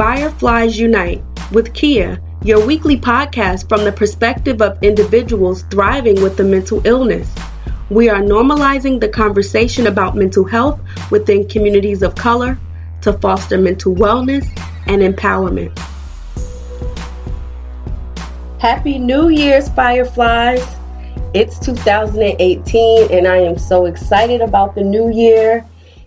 Fireflies Unite with Kea, your weekly podcast from the perspective of individuals thriving with the mental illness. We are normalizing the conversation about mental health within communities of color to foster mental wellness and empowerment. Happy New Year's, Fireflies! It's 2018, and I am so excited about the new year.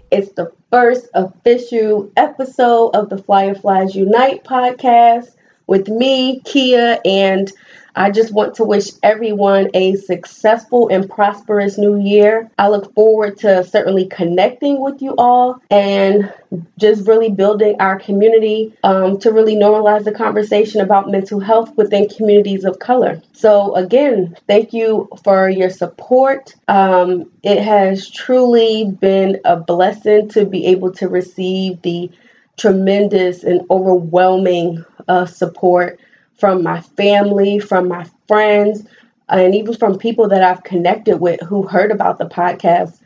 It's the first official episode of the Fireflies Unite podcast with me, Kea, and I just want to wish everyone a successful and prosperous new year. I look forward to certainly connecting with you all and just really building our community um, to really normalize the conversation about mental health within communities of color. So, again, thank you for your support. Um, it has truly been a blessing to be able to receive the tremendous and overwhelming uh, support from my family, from my friends, and even from people that I've connected with who heard about the podcast.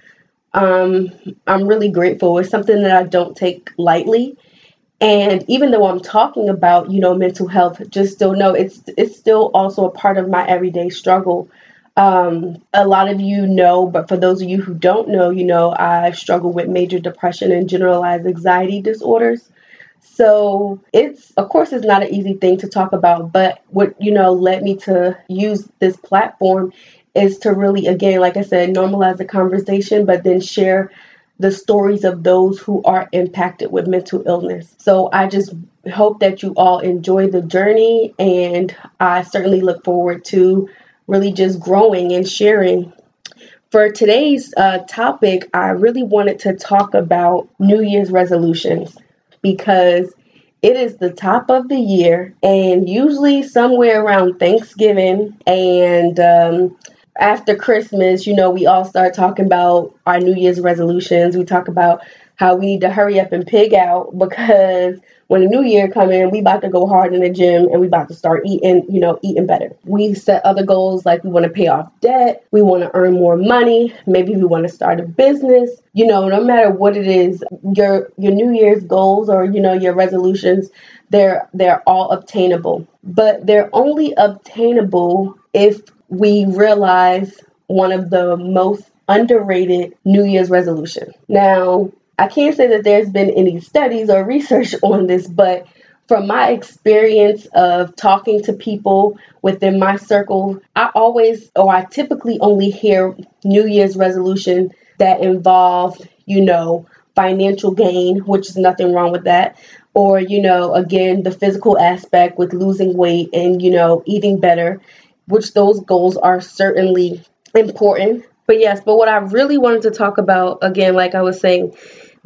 Um, I'm really grateful. It's something that I don't take lightly. And even though I'm talking about, you know, mental health, just still know it's it's still also a part of my everyday struggle. Um, a lot of you know, but for those of you who don't know, you know, I struggle with major depression and generalized anxiety disorders. So it's, of course, it's not an easy thing to talk about, but what, you know, led me to use this platform is to really, again, like I said, normalize the conversation, but then share the stories of those who are impacted with mental illness. So I just hope that you all enjoy the journey, and I certainly look forward to really just growing and sharing. For today's uh, topic, I really wanted to talk about New Year's resolutions because it is the top of the year and usually somewhere around Thanksgiving and um, after Christmas, you know, we all start talking about our New Year's resolutions. We talk about how we need to hurry up and pig out because when the new year come in, we about to go hard in the gym and we about to start eating, you know, eating better. We set other goals like we want to pay off debt, we want to earn more money, maybe we want to start a business. You know, no matter what it is, your your New Year's goals or you know your resolutions, they're they're all obtainable. But they're only obtainable if we realize one of the most underrated New Year's resolution. Now, I can't say that there's been any studies or research on this, but from my experience of talking to people within my circle, I always or I typically only hear New Year's resolution that involve, you know, financial gain, which is nothing wrong with that. Or, you know, again, the physical aspect with losing weight and, you know, eating better, which those goals are certainly important. But yes, but what I really wanted to talk about, again, like I was saying,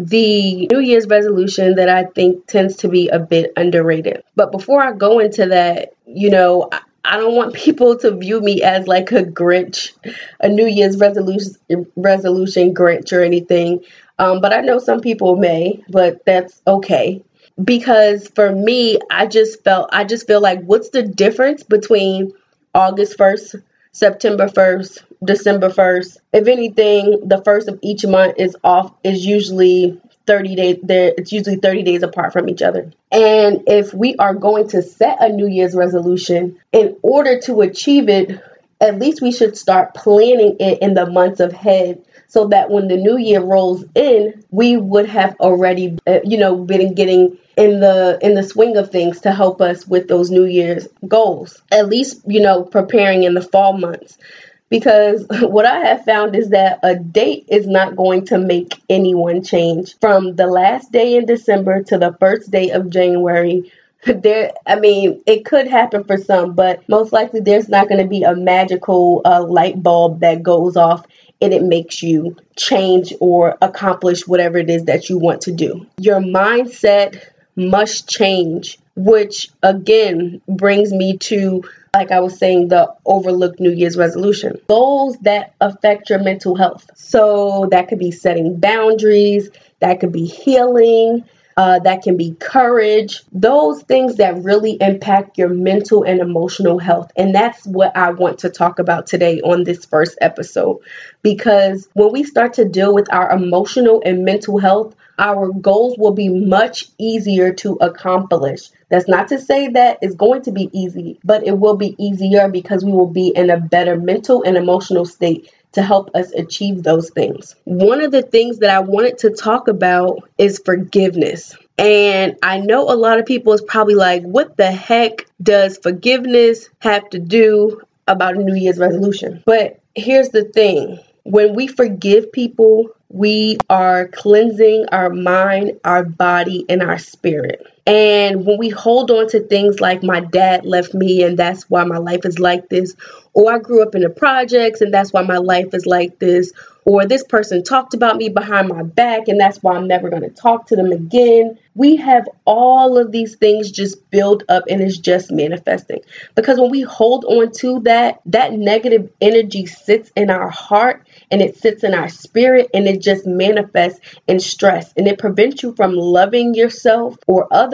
the New Year's resolution that I think tends to be a bit underrated. But before I go into that, you know, I don't want people to view me as like a Grinch, a New Year's resolution resolution Grinch or anything. Um, but I know some people may, but that's okay. Because for me, I just felt I just feel like what's the difference between August 1st, September 1st, December 1st. If anything, the first of each month is off is usually 30 days there it's usually 30 days apart from each other. And if we are going to set a New Year's resolution in order to achieve it, at least we should start planning it in the months ahead so that when the new year rolls in, we would have already, uh, you know, been getting in the in the swing of things to help us with those new year's goals at least you know preparing in the fall months because what I have found is that a date is not going to make anyone change. From the last day in December to the first day of January, there I mean, it could happen for some, but most likely there's not going to be a magical uh, light bulb that goes off and it makes you change or accomplish whatever it is that you want to do. Your mindset must change, which again brings me to like I was saying, the overlooked New Year's resolution. Goals that affect your mental health. So that could be setting boundaries, that could be healing, uh, that can be courage, those things that really impact your mental and emotional health. And that's what I want to talk about today on this first episode. Because when we start to deal with our emotional and mental health, our goals will be much easier to accomplish. That's not to say that it's going to be easy, but it will be easier because we will be in a better mental and emotional state to help us achieve those things. One of the things that I wanted to talk about is forgiveness. And I know a lot of people is probably like, what the heck does forgiveness have to do about a New Year's resolution? But here's the thing when we forgive people, we are cleansing our mind, our body, and our spirit. And when we hold on to things like my dad left me and that's why my life is like this, or I grew up in the projects and that's why my life is like this, or this person talked about me behind my back and that's why I'm never going to talk to them again. We have all of these things just build up and it's just manifesting. Because when we hold on to that, that negative energy sits in our heart and it sits in our spirit and it just manifests in stress and it prevents you from loving yourself or others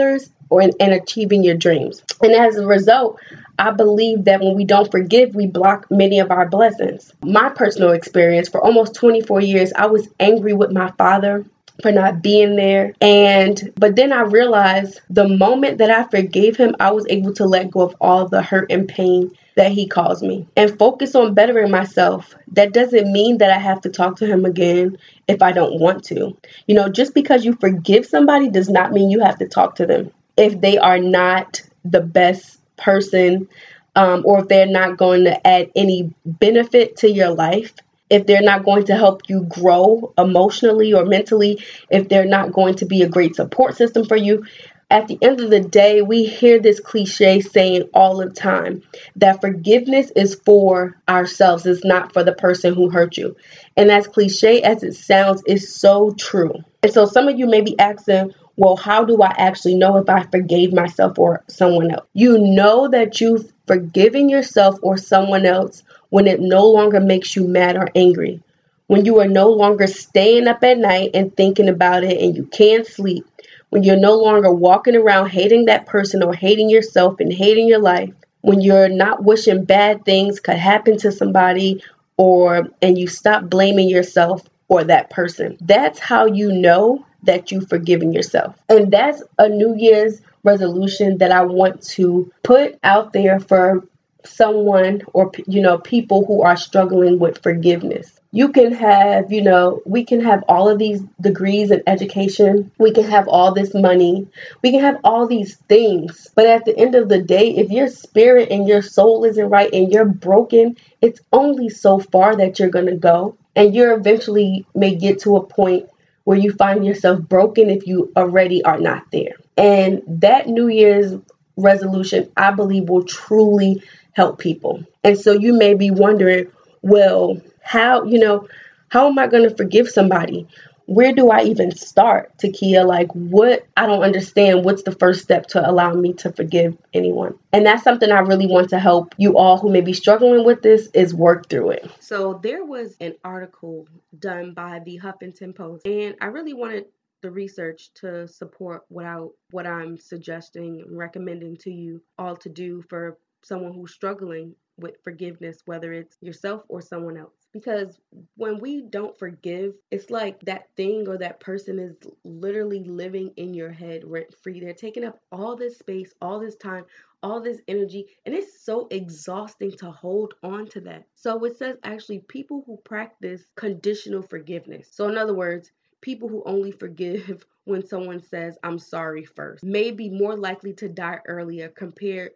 or in, and achieving your dreams. And as a result, I believe that when we don't forgive, we block many of our blessings. My personal experience for almost 24 years, I was angry with my father for not being there. And but then I realized the moment that I forgave him, I was able to let go of all the hurt and pain that he caused me and focus on bettering myself. That doesn't mean that I have to talk to him again if I don't want to. You know, just because you forgive somebody does not mean you have to talk to them if they are not the best person um, or if they're not going to add any benefit to your life if they're not going to help you grow emotionally or mentally, if they're not going to be a great support system for you. At the end of the day, we hear this cliche saying all the time that forgiveness is for ourselves, it's not for the person who hurt you. And as cliche as it sounds, it's so true. And so some of you may be asking, well, how do I actually know if I forgave myself or someone else? You know that you've forgiven yourself or someone else when it no longer makes you mad or angry, when you are no longer staying up at night and thinking about it and you can't sleep, when you're no longer walking around hating that person or hating yourself and hating your life, when you're not wishing bad things could happen to somebody or and you stop blaming yourself or that person. That's how you know that you've forgiven yourself. And that's a New Year's resolution that I want to put out there for someone or you know people who are struggling with forgiveness. You can have you know we can have all of these degrees in education. We can have all this money. We can have all these things. But at the end of the day if your spirit and your soul isn't right and you're broken it's only so far that you're going to go. And you're eventually may get to a point where you find yourself broken if you already are not there. And that new year's resolution i believe will truly help people. And so you may be wondering, well, how, you know, how am I going to forgive somebody? Where do I even start, Takia? Like, what? I don't understand. What's the first step to allow me to forgive anyone? And that's something I really want to help you all who may be struggling with this is work through it. So, there was an article done by the Huffington Post, and I really wanted the research to support what I what I'm suggesting and recommending to you all to do for someone who's struggling with forgiveness, whether it's yourself or someone else. Because when we don't forgive, it's like that thing or that person is literally living in your head rent free. They're taking up all this space, all this time, all this energy, and it's so exhausting to hold on to that. So it says actually people who practice conditional forgiveness. So, in other words, people who only forgive when someone says, I'm sorry first, may be more likely to die earlier compared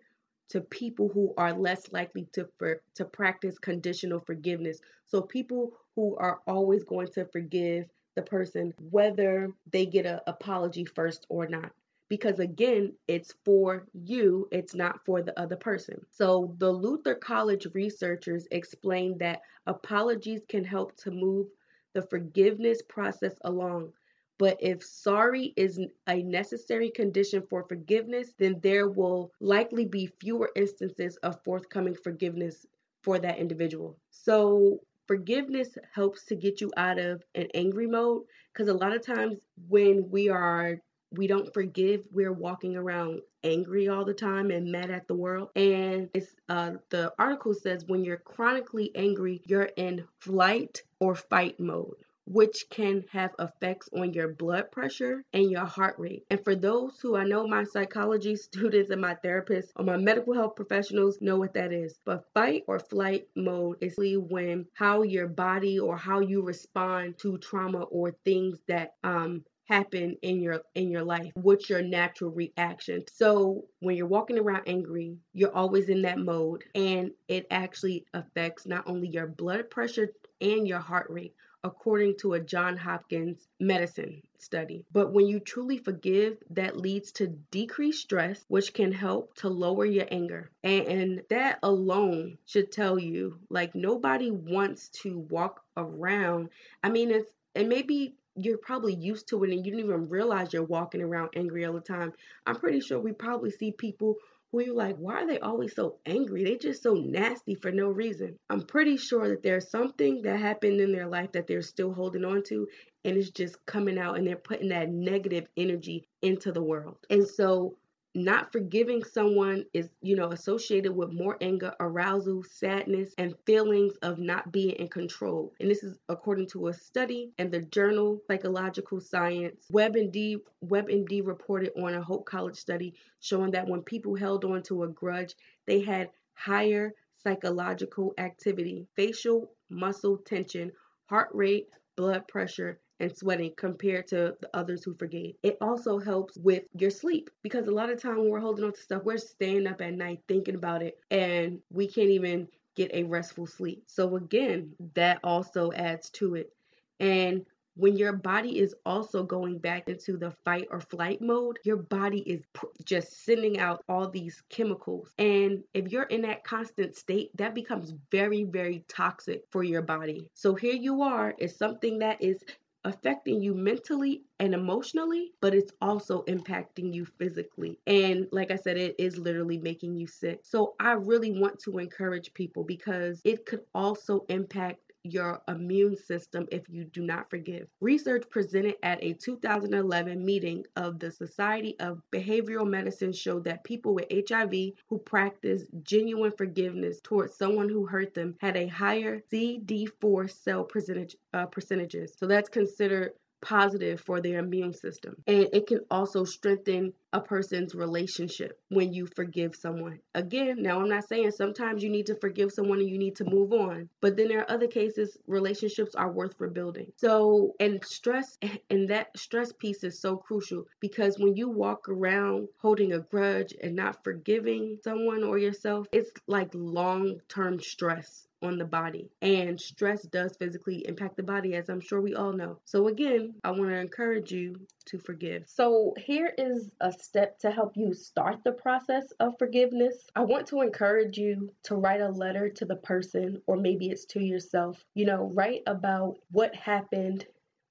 to people who are less likely to for, to practice conditional forgiveness. So people who are always going to forgive the person whether they get an apology first or not. Because again, it's for you, it's not for the other person. So, the Luther College researchers explained that apologies can help to move the forgiveness process along but if sorry is a necessary condition for forgiveness, then there will likely be fewer instances of forthcoming forgiveness for that individual. So, forgiveness helps to get you out of an angry mode because a lot of times when we are we don't forgive, we're walking around angry all the time and mad at the world. And it's uh, the article says when you're chronically angry, you're in flight or fight mode which can have effects on your blood pressure and your heart rate. And for those who I know my psychology students and my therapists or my medical health professionals know what that is. But fight or flight mode is when how your body or how you respond to trauma or things that um happen in your in your life what's your natural reaction so when you're walking around angry you're always in that mode and it actually affects not only your blood pressure and your heart rate according to a John Hopkins medicine study. But when you truly forgive, that leads to decreased stress, which can help to lower your anger. And that alone should tell you like nobody wants to walk around. I mean, it's and maybe you're probably used to it and you don't even realize you're walking around angry all the time. I'm pretty sure we probably see people who you're like, why are they always so angry? They just so nasty for no reason. I'm pretty sure that there's something that happened in their life that they're still holding on to and it's just coming out and they're putting that negative energy into the world. And so not forgiving someone is, you know, associated with more anger, arousal, sadness, and feelings of not being in control. And this is according to a study in the journal Psychological Science. WebMD WebMD reported on a Hope College study showing that when people held on to a grudge, they had higher psychological activity, facial muscle tension, heart rate, blood pressure, and sweating compared to the others who forgave. It also helps with your sleep because a lot of time when we're holding on to stuff, we're staying up at night thinking about it and we can't even get a restful sleep. So again, that also adds to it. And when your body is also going back into the fight or flight mode, your body is just sending out all these chemicals. And if you're in that constant state, that becomes very, very toxic for your body. So here you are, it's something that is affecting you mentally and emotionally, but it's also impacting you physically. And like I said, it is literally making you sick. So I really want to encourage people because it could also impact your immune system if you do not forgive. Research presented at a 2011 meeting of the Society of Behavioral Medicine showed that people with HIV who practiced genuine forgiveness towards someone who hurt them had a higher CD4 cell percentage uh, percentages. So that's considered positive for their immune system. And it can also strengthen a person's relationship when you forgive someone. Again, now I'm not saying sometimes you need to forgive someone and you need to move on, but then there are other cases relationships are worth rebuilding. So, and stress and that stress piece is so crucial because when you walk around holding a grudge and not forgiving someone or yourself, it's like long-term stress on the body. And stress does physically impact the body, as I'm sure we all know. So, again, I want to encourage you to forgive. So, here is a step to help you start the process of forgiveness. I want to encourage you to write a letter to the person, or maybe it's to yourself. You know, write about what happened,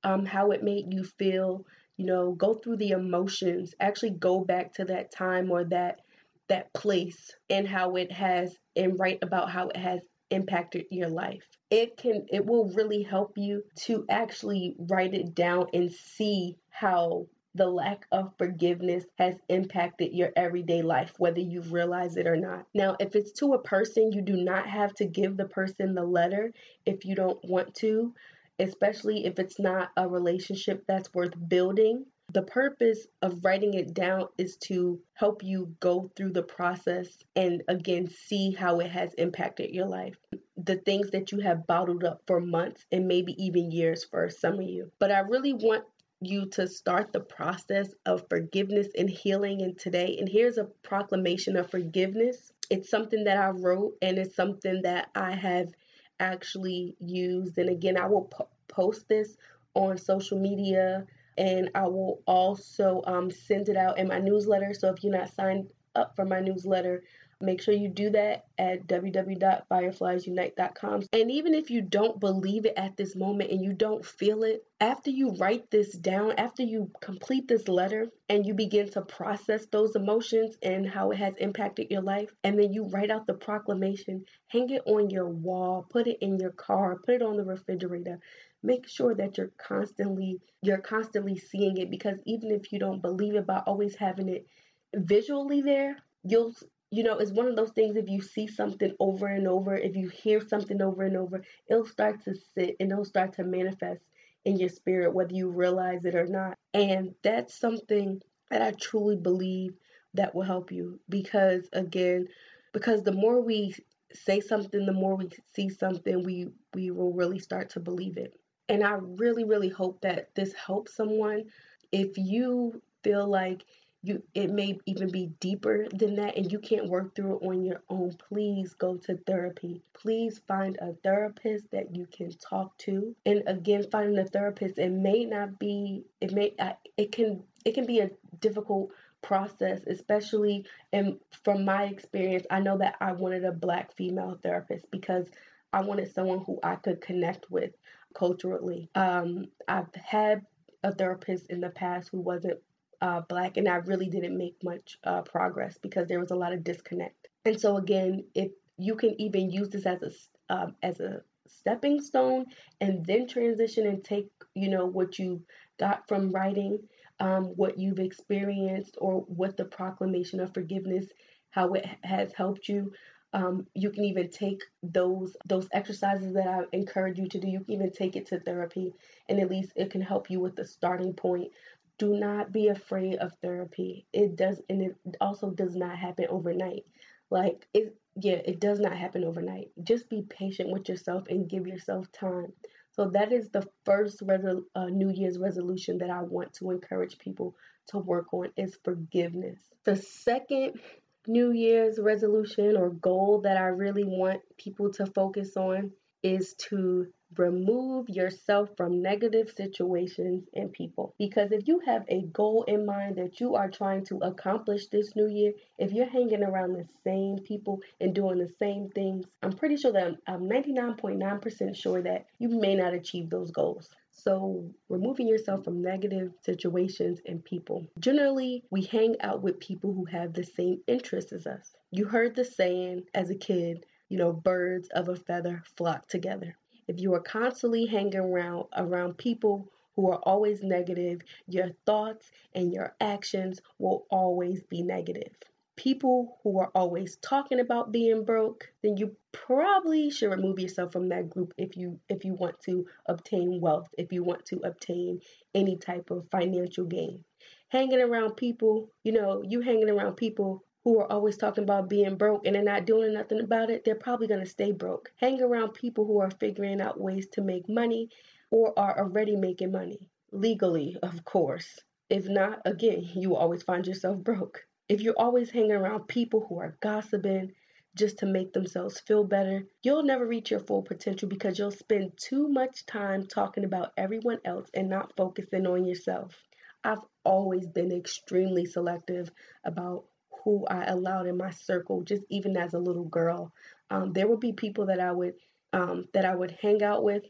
um, how it made you feel. You know, go through the emotions. Actually, go back to that time or that that place and how it has and write about how it has impacted your life. It can it will really help you to actually write it down and see how the lack of forgiveness has impacted your everyday life, whether you realize it or not. Now, if it's to a person, you do not have to give the person the letter if you don't want to, especially if it's not a relationship that's worth building. The purpose of writing it down is to help you go through the process and again see how it has impacted your life. The things that you have bottled up for months and maybe even years for some of you. But I really want you to start the process of forgiveness and healing in today. And here's a proclamation of forgiveness. It's something that I wrote and it's something that I have actually used. And again, I will po- post this on social media and I will also um, send it out in my newsletter. So if you're not signed up for my newsletter, make sure you do that at www.firefliesunite.com. And even if you don't believe it at this moment and you don't feel it, after you write this down, after you complete this letter and you begin to process those emotions and how it has impacted your life, and then you write out the proclamation, hang it on your wall, put it in your car, put it on the refrigerator make sure that you're constantly you're constantly seeing it because even if you don't believe it by always having it visually there, you'll you know, it's one of those things if you see something over and over, if you hear something over and over, it'll start to sit and it'll start to manifest in your spirit, whether you realize it or not. And that's something that I truly believe that will help you because, again, because the more we say something, the more we see something, we, we will really start to believe it. And I really, really hope that this helps someone. If you feel like you it may even be deeper than that and you can't work through it on your own please go to therapy. Please find a therapist that you can talk to. And again finding a therapist it may not be it may it can it can be a difficult process especially and from my experience i know that i wanted a black female therapist because i wanted someone who i could connect with culturally um, i've had a therapist in the past who wasn't uh, black, and I really didn't make much uh, progress because there was a lot of disconnect. And so again, if you can even use this as a um, as a stepping stone and then transition and take you know what you got from writing um, what you've experienced or what the proclamation of forgiveness how it has helped you um, you can even take those those exercises that I encourage you to do. You can even take it to therapy, and at least it can help you with the starting point do not be afraid of therapy. It does, and it also does not happen overnight. Like it, yeah, it does not happen overnight. Just be patient with yourself and give yourself time. So that is the first resol- uh, New Year's resolution that I want to encourage people to work on is forgiveness. The second New Year's resolution or goal that I really want people to focus on is to remove yourself from negative situations and people. Because if you have a goal in mind that you are trying to accomplish this new year, if you're hanging around the same people and doing the same things, I'm pretty sure that I'm 99.9% sure that you may not achieve those goals. So, removing yourself from negative situations and people. Generally, we hang out with people who have the same interests as us. You heard the saying as a kid, you know, birds of a feather flock together. If you are constantly hanging around around people who are always negative, your thoughts and your actions will always be negative. People who are always talking about being broke, then you probably should remove yourself from that group if you if you want to obtain wealth, if you want to obtain any type of financial gain. Hanging around people, you know, you hanging around people who are always talking about being broke and they're not doing nothing about it, they're probably going to stay broke. Hang around people who are figuring out ways to make money or are already making money. Legally, of course. If not, again, you will always find yourself broke. If you're always hanging around people who are gossiping just to make themselves feel better, you'll never reach your full potential because you'll spend too much time talking about everyone else and not focusing on yourself. I've always been extremely selective about who I allowed in my circle, just even as a little girl. Um, there would be people that I would um, that I would hang out with,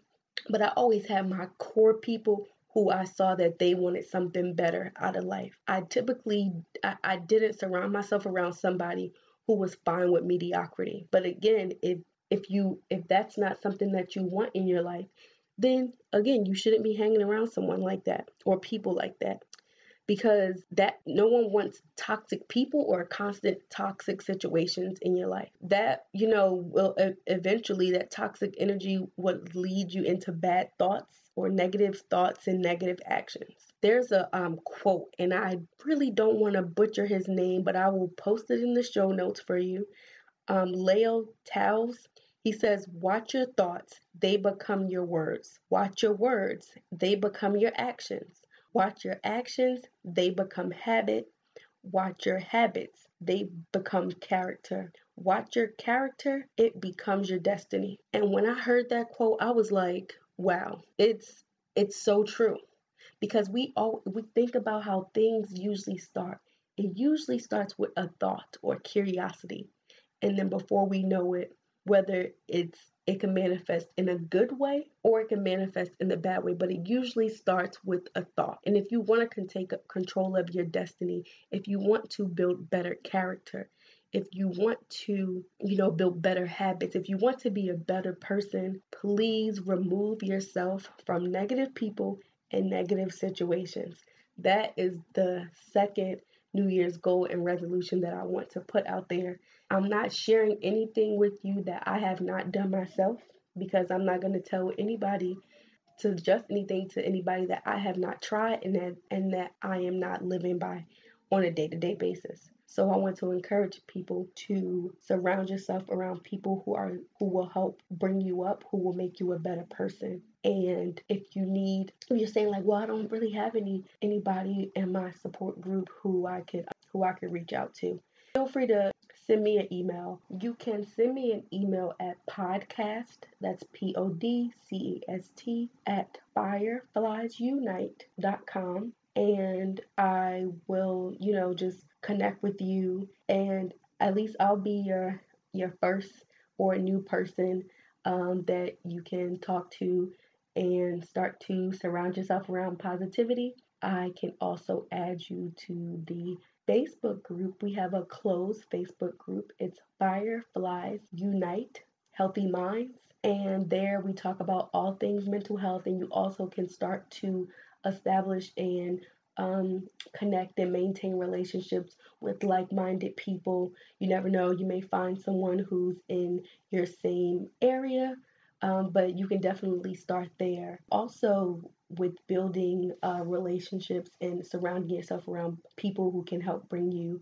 but I always had my core people who I saw that they wanted something better out of life. I typically I, I didn't surround myself around somebody who was fine with mediocrity. But again, if if you if that's not something that you want in your life, then again, you shouldn't be hanging around someone like that or people like that because that no one wants toxic people or constant toxic situations in your life. That, you know, will eventually that toxic energy would lead you into bad thoughts or negative thoughts and negative actions. There's a um, quote, and I really don't want to butcher his name, but I will post it in the show notes for you. Um, Leo Towles, he says, Watch your thoughts, they become your words. Watch your words, they become your actions. Watch your actions, they become habit. Watch your habits, they become character. Watch your character, it becomes your destiny. And when I heard that quote, I was like, wow, it's it's so true. Because we all we think about how things usually start. It usually starts with a thought or curiosity. And then before we know it, whether it's it can manifest in a good way or it can manifest in the bad way, but it usually starts with a thought. And if you want to take control of your destiny, if you want to build better character, if you want to, you know, build better habits, if you want to be a better person, please remove yourself from negative people and negative situations. That is the second New Year's goal and resolution that I want to put out there. I'm not sharing anything with you that I have not done myself because I'm not going to tell anybody to just anything to anybody that I have not tried and that and that I am not living by on a day-to-day basis. So I want to encourage people to surround yourself around people who are who will help bring you up, who will make you a better person. And if you need, if you're saying like, well, I don't really have any anybody in my support group who I could who I could reach out to, feel free to send me an email. You can send me an email at podcast, that's P O D C A S T, at firefliesunite.com. And I will, you know, just connect with you and at least I'll be your your first or new person um, that you can talk to and start to surround yourself around positivity. I can also add you to the Facebook group. We have a closed Facebook group. It's Fireflies Unite Healthy Minds. And there we talk about all things mental health, and you also can start to establish and um, connect and maintain relationships with like minded people. You never know, you may find someone who's in your same area, um, but you can definitely start there. Also, with building uh, relationships and surrounding yourself around people who can help bring you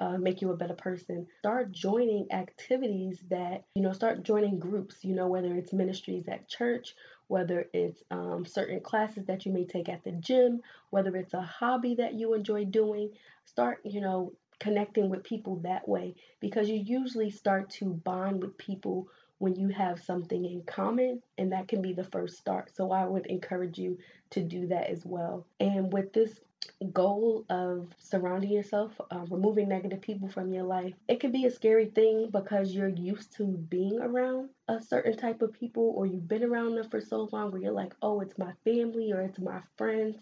uh, make you a better person. Start joining activities that, you know, start joining groups, you know, whether it's ministries at church, whether it's um, certain classes that you may take at the gym, whether it's a hobby that you enjoy doing. Start, you know, connecting with people that way because you usually start to bond with people when you have something in common, and that can be the first start. So I would encourage you to do that as well. And with this goal of surrounding yourself, uh, removing negative people from your life, it can be a scary thing because you're used to being around a certain type of people, or you've been around them for so long where you're like, oh, it's my family or it's my friends.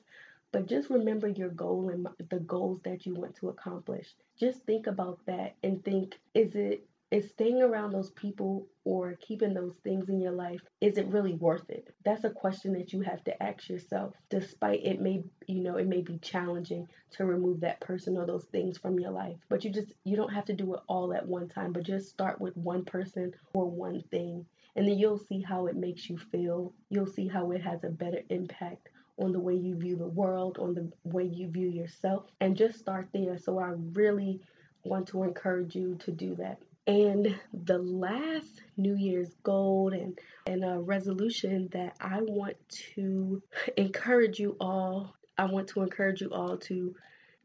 But just remember your goal and the goals that you want to accomplish. Just think about that and think is it is staying around those people or keeping those things in your life is it really worth it. That's a question that you have to ask yourself despite it may you know it may be challenging to remove that person or those things from your life. But you just you don't have to do it all at one time but just start with one person or one thing. And then you'll see how it makes you feel. You'll see how it has a better impact on the way you view the world on the way you view yourself. And just start there. So i really want to encourage you to do that and the last New Year's goal and, and a resolution that I want to encourage you all, I want to encourage you all to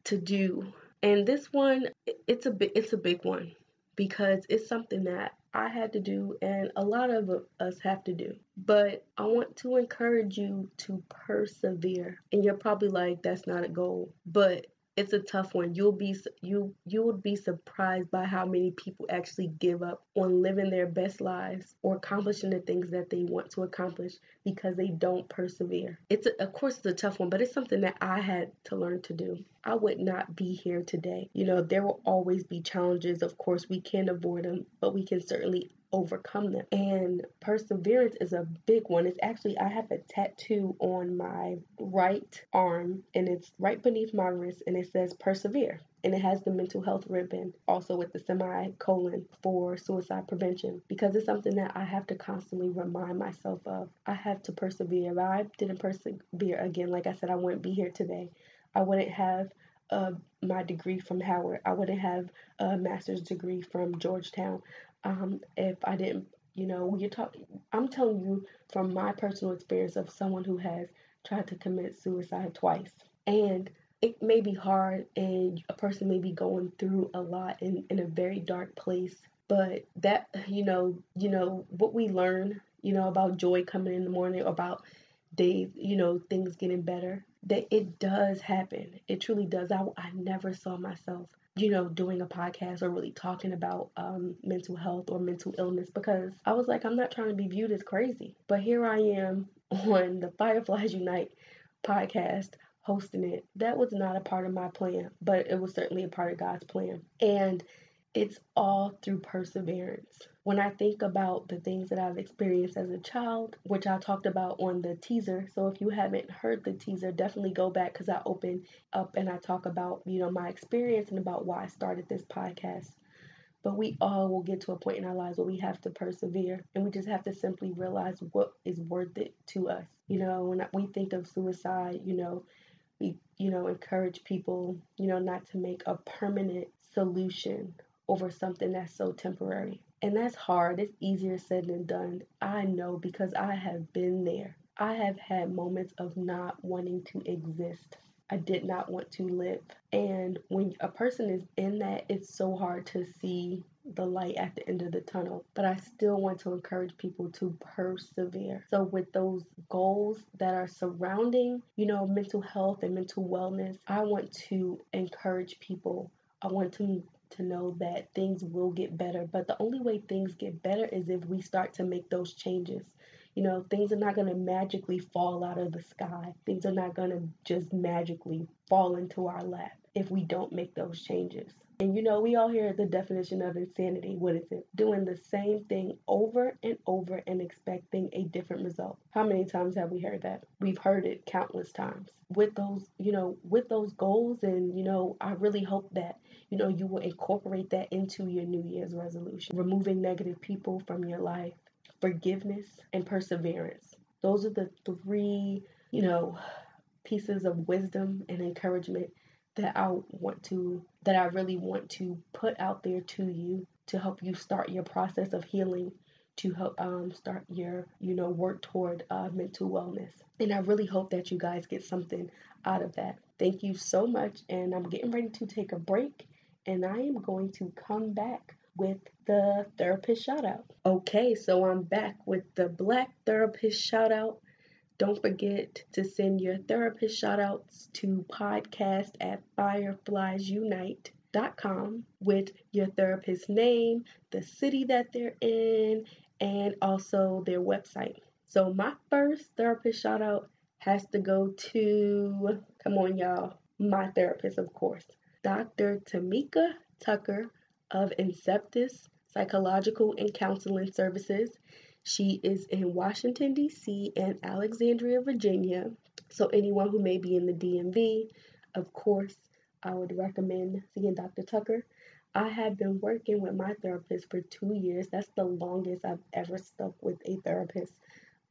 to do. And this one, it's a big, it's a big one because it's something that I had to do and a lot of us have to do. But I want to encourage you to persevere. And you're probably like, that's not a goal. But it's a tough one. You'll be you you would be surprised by how many people actually give up on living their best lives or accomplishing the things that they want to accomplish because they don't persevere. It's a, of course it's a tough one, but it's something that I had to learn to do. I would not be here today. You know, there will always be challenges. Of course, we can't avoid them, but we can certainly overcome them. And perseverance is a big one. It's actually, I have a tattoo on my right arm and it's right beneath my wrist and it says persevere. And it has the mental health ribbon also with the semicolon for suicide prevention because it's something that I have to constantly remind myself of. I have to persevere. If I didn't persevere again, like I said, I wouldn't be here today. I wouldn't have uh, my degree from Howard. I wouldn't have a master's degree from Georgetown um, if I didn't, you know, you're talking, I'm telling you from my personal experience of someone who has tried to commit suicide twice. And it may be hard and a person may be going through a lot in, in a very dark place. But that, you know, you know, what we learn, you know, about joy coming in the morning, about days, you know, things getting better, that it does happen. It truly does. I, I never saw myself you know, doing a podcast or really talking about um, mental health or mental illness because I was like, I'm not trying to be viewed as crazy. But here I am on the Fireflies Unite podcast hosting it. That was not a part of my plan, but it was certainly a part of God's plan. And it's all through perseverance. When I think about the things that I've experienced as a child, which I talked about on the teaser, so if you haven't heard the teaser, definitely go back because I open up and I talk about, you know, my experience and about why I started this podcast. But we all will get to a point in our lives where we have to persevere and we just have to simply realize what is worth it to us. You know, when we think of suicide, you know, we, you know, encourage people, you know, not to make a permanent solution over something that's so temporary. And that's hard. It's easier said than done. I know because I have been there. I have had moments of not wanting to exist. I did not want to live. And when a person is in that, it's so hard to see the light at the end of the tunnel. But I still want to encourage people to persevere. So, with those goals that are surrounding, you know, mental health and mental wellness, I want to encourage people. I want to to know that things will get better. But the only way things get better is if we start to make those changes. You know, things are not going to magically fall out of the sky, things are not going to just magically fall into our lap if we don't make those changes. And you know, we all hear the definition of insanity. What is it? Doing the same thing over and over and expecting a different result. How many times have we heard that? We've heard it countless times. With those, you know, with those goals and, you know, I really hope that, you know, you will incorporate that into your New Year's resolution. Removing negative people from your life, forgiveness and perseverance. Those are the three, you know, pieces of wisdom and encouragement that I want to, that I really want to put out there to you to help you start your process of healing to help um, start your you know work toward uh, mental wellness. And i really hope that you guys get something out of that. Thank you so much and i'm getting ready to take a break and i am going to come back with the therapist shout out okay so i'm back with the black therapist shout out don't forget to send your therapist shoutouts to podcast at firefliesunite.com with your therapist's name, the city that they're in, and also their website. So my first therapist shout out has to go to, come on y'all, my therapist, of course, Dr. Tameka Tucker of Inceptus Psychological and Counseling Services. She is in Washington, D.C. and Alexandria, Virginia. So, anyone who may be in the DMV, of course, I would recommend seeing Dr. Tucker. I have been working with my therapist for two years. That's the longest I've ever stuck with a therapist.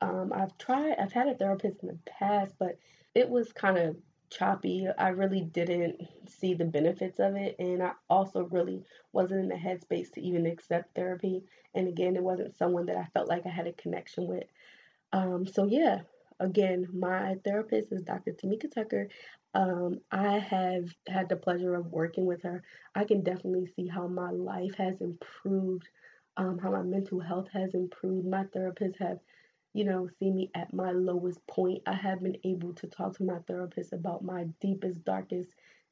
Um, I've tried, I've had a therapist in the past, but it was kind of choppy. I really didn't see the benefits of it, and I also really wasn't in the headspace to even accept therapy. And again, it wasn't someone that I felt like I had a connection with. Um, so yeah, again, my therapist is Dr. Tameka Tucker. Um, I have had the pleasure of working with her. I can definitely see how my life has improved, um, how my mental health has improved. My therapists have you know, see me at my lowest point. I have been able to talk to my therapist about my deepest, darkest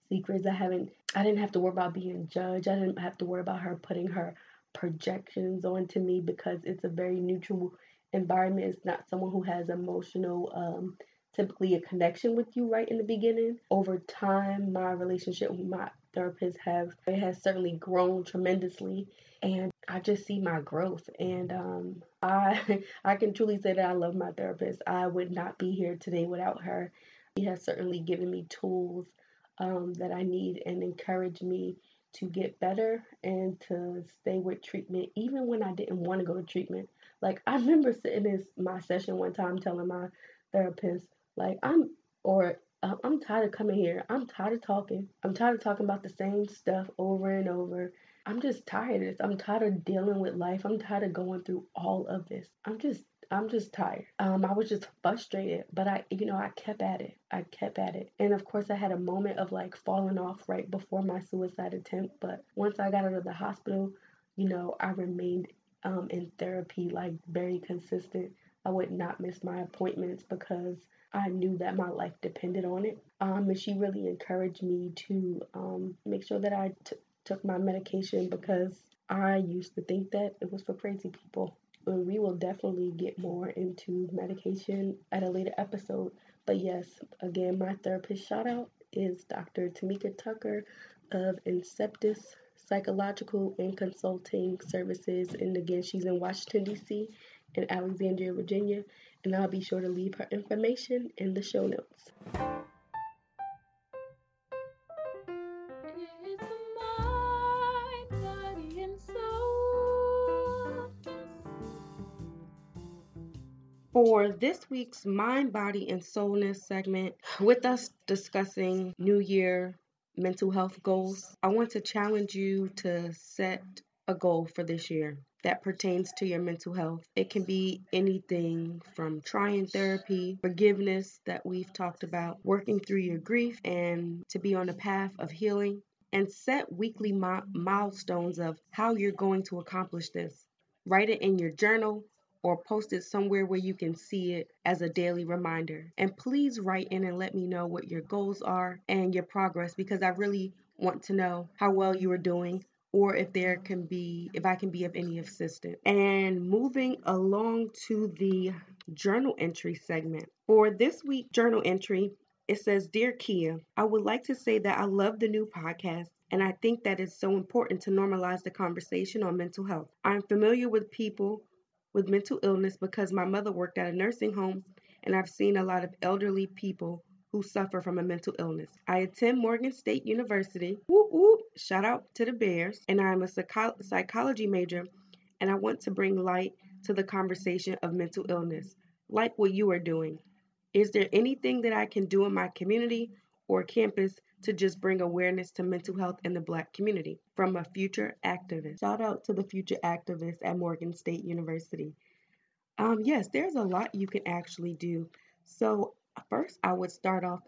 secrets. I haven't, I didn't have to worry about being judged. I didn't have to worry about her putting her projections onto me because it's a very neutral environment. It's not someone who has emotional, um, typically a connection with you right in the beginning. Over time, my relationship with my therapist have it has certainly grown tremendously, and I just see my growth. And um, I I can truly say that I love my therapist. I would not be here today without her. She has certainly given me tools um, that I need and encouraged me to get better and to stay with treatment even when I didn't want to go to treatment. Like I remember sitting in my session one time telling my therapist, like I'm or uh, I'm tired of coming here. I'm tired of talking. I'm tired of talking about the same stuff over and over. I'm just tired of this. I'm tired of dealing with life. I'm tired of going through all of this. I'm just I'm just tired. Um, I was just frustrated, but I, you know, I kept at it. I kept at it, and of course, I had a moment of like falling off right before my suicide attempt. But once I got out of the hospital, you know, I remained um, in therapy, like very consistent. I would not miss my appointments because I knew that my life depended on it. Um, and she really encouraged me to um, make sure that I t- took my medication because I used to think that it was for crazy people. And we will definitely get more into medication at a later episode. But yes, again, my therapist shout out is Dr. Tameka Tucker of Inceptus Psychological and Consulting Services. And again, she's in Washington, D.C. and Alexandria, Virginia. And I'll be sure to leave her information in the show notes. For this week's Mind, Body, and Soulness segment, with us discussing New Year mental health goals, I want to challenge you to set a goal for this year that pertains to your mental health. It can be anything from trying therapy, forgiveness that we've talked about, working through your grief, and to be on a path of healing. And set weekly mi- milestones of how you're going to accomplish this. Write it in your journal or post it somewhere where you can see it as a daily reminder. And please write in and let me know what your goals are and your progress because I really want to know how well you are doing or if there can be if I can be of any assistance. And moving along to the journal entry segment. For this week journal entry, it says, Dear Kea, I would like to say that I love the new podcast and I think that it's so important to normalize the conversation on mental health. I'm familiar with people with mental illness because my mother worked at a nursing home and I've seen a lot of elderly people who suffer from a mental illness. I attend Morgan State University. Whoop, whoop, shout out to the Bears. And I'm a psycho- psychology major and I want to bring light to the conversation of mental illness, like what you are doing. Is there anything that I can do in my community or campus to just bring awareness to mental health in the black community from a future activist. Shout out to the future activists at Morgan State University. Um, yes, there's a lot you can actually do. So, first, I would start off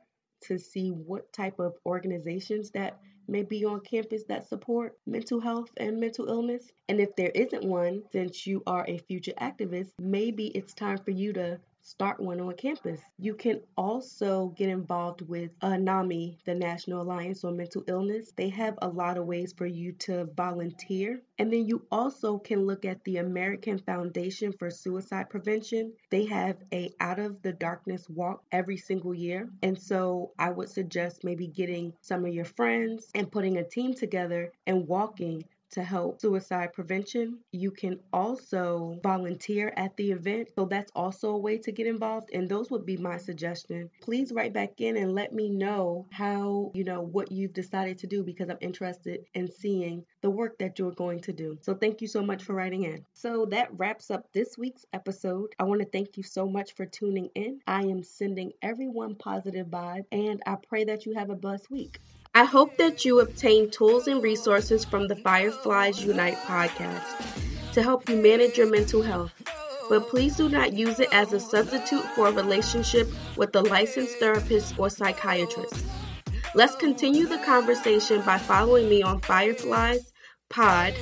to see what type of organizations that may be on campus that support mental health and mental illness. And if there isn't one, since you are a future activist, maybe it's time for you to start one on campus. You can also get involved with uh, NAMI, the National Alliance on Mental Illness. They have a lot of ways for you to volunteer. And then you also can look at the American Foundation for Suicide Prevention. They have a Out of the Darkness walk every single year. And so I would suggest maybe getting some of your friends and putting a team together and walking to help suicide prevention. You can also volunteer at the event, so that's also a way to get involved, and those would be my suggestion. Please write back in and let me know how, you know, what you've decided to do because I'm interested in seeing the work that you're going to do. So thank you so much for writing in. So that wraps up this week's episode. I want to thank you so much for tuning in. I am sending everyone positive vibes, and I pray that you have a blessed week. I hope that you obtain tools and resources from the Fireflies Unite podcast to help you manage your mental health. But please do not use it as a substitute for a relationship with a licensed therapist or psychiatrist. Let's continue the conversation by following me on Fireflies Pod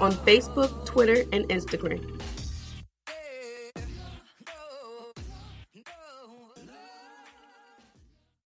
on Facebook, Twitter, and Instagram.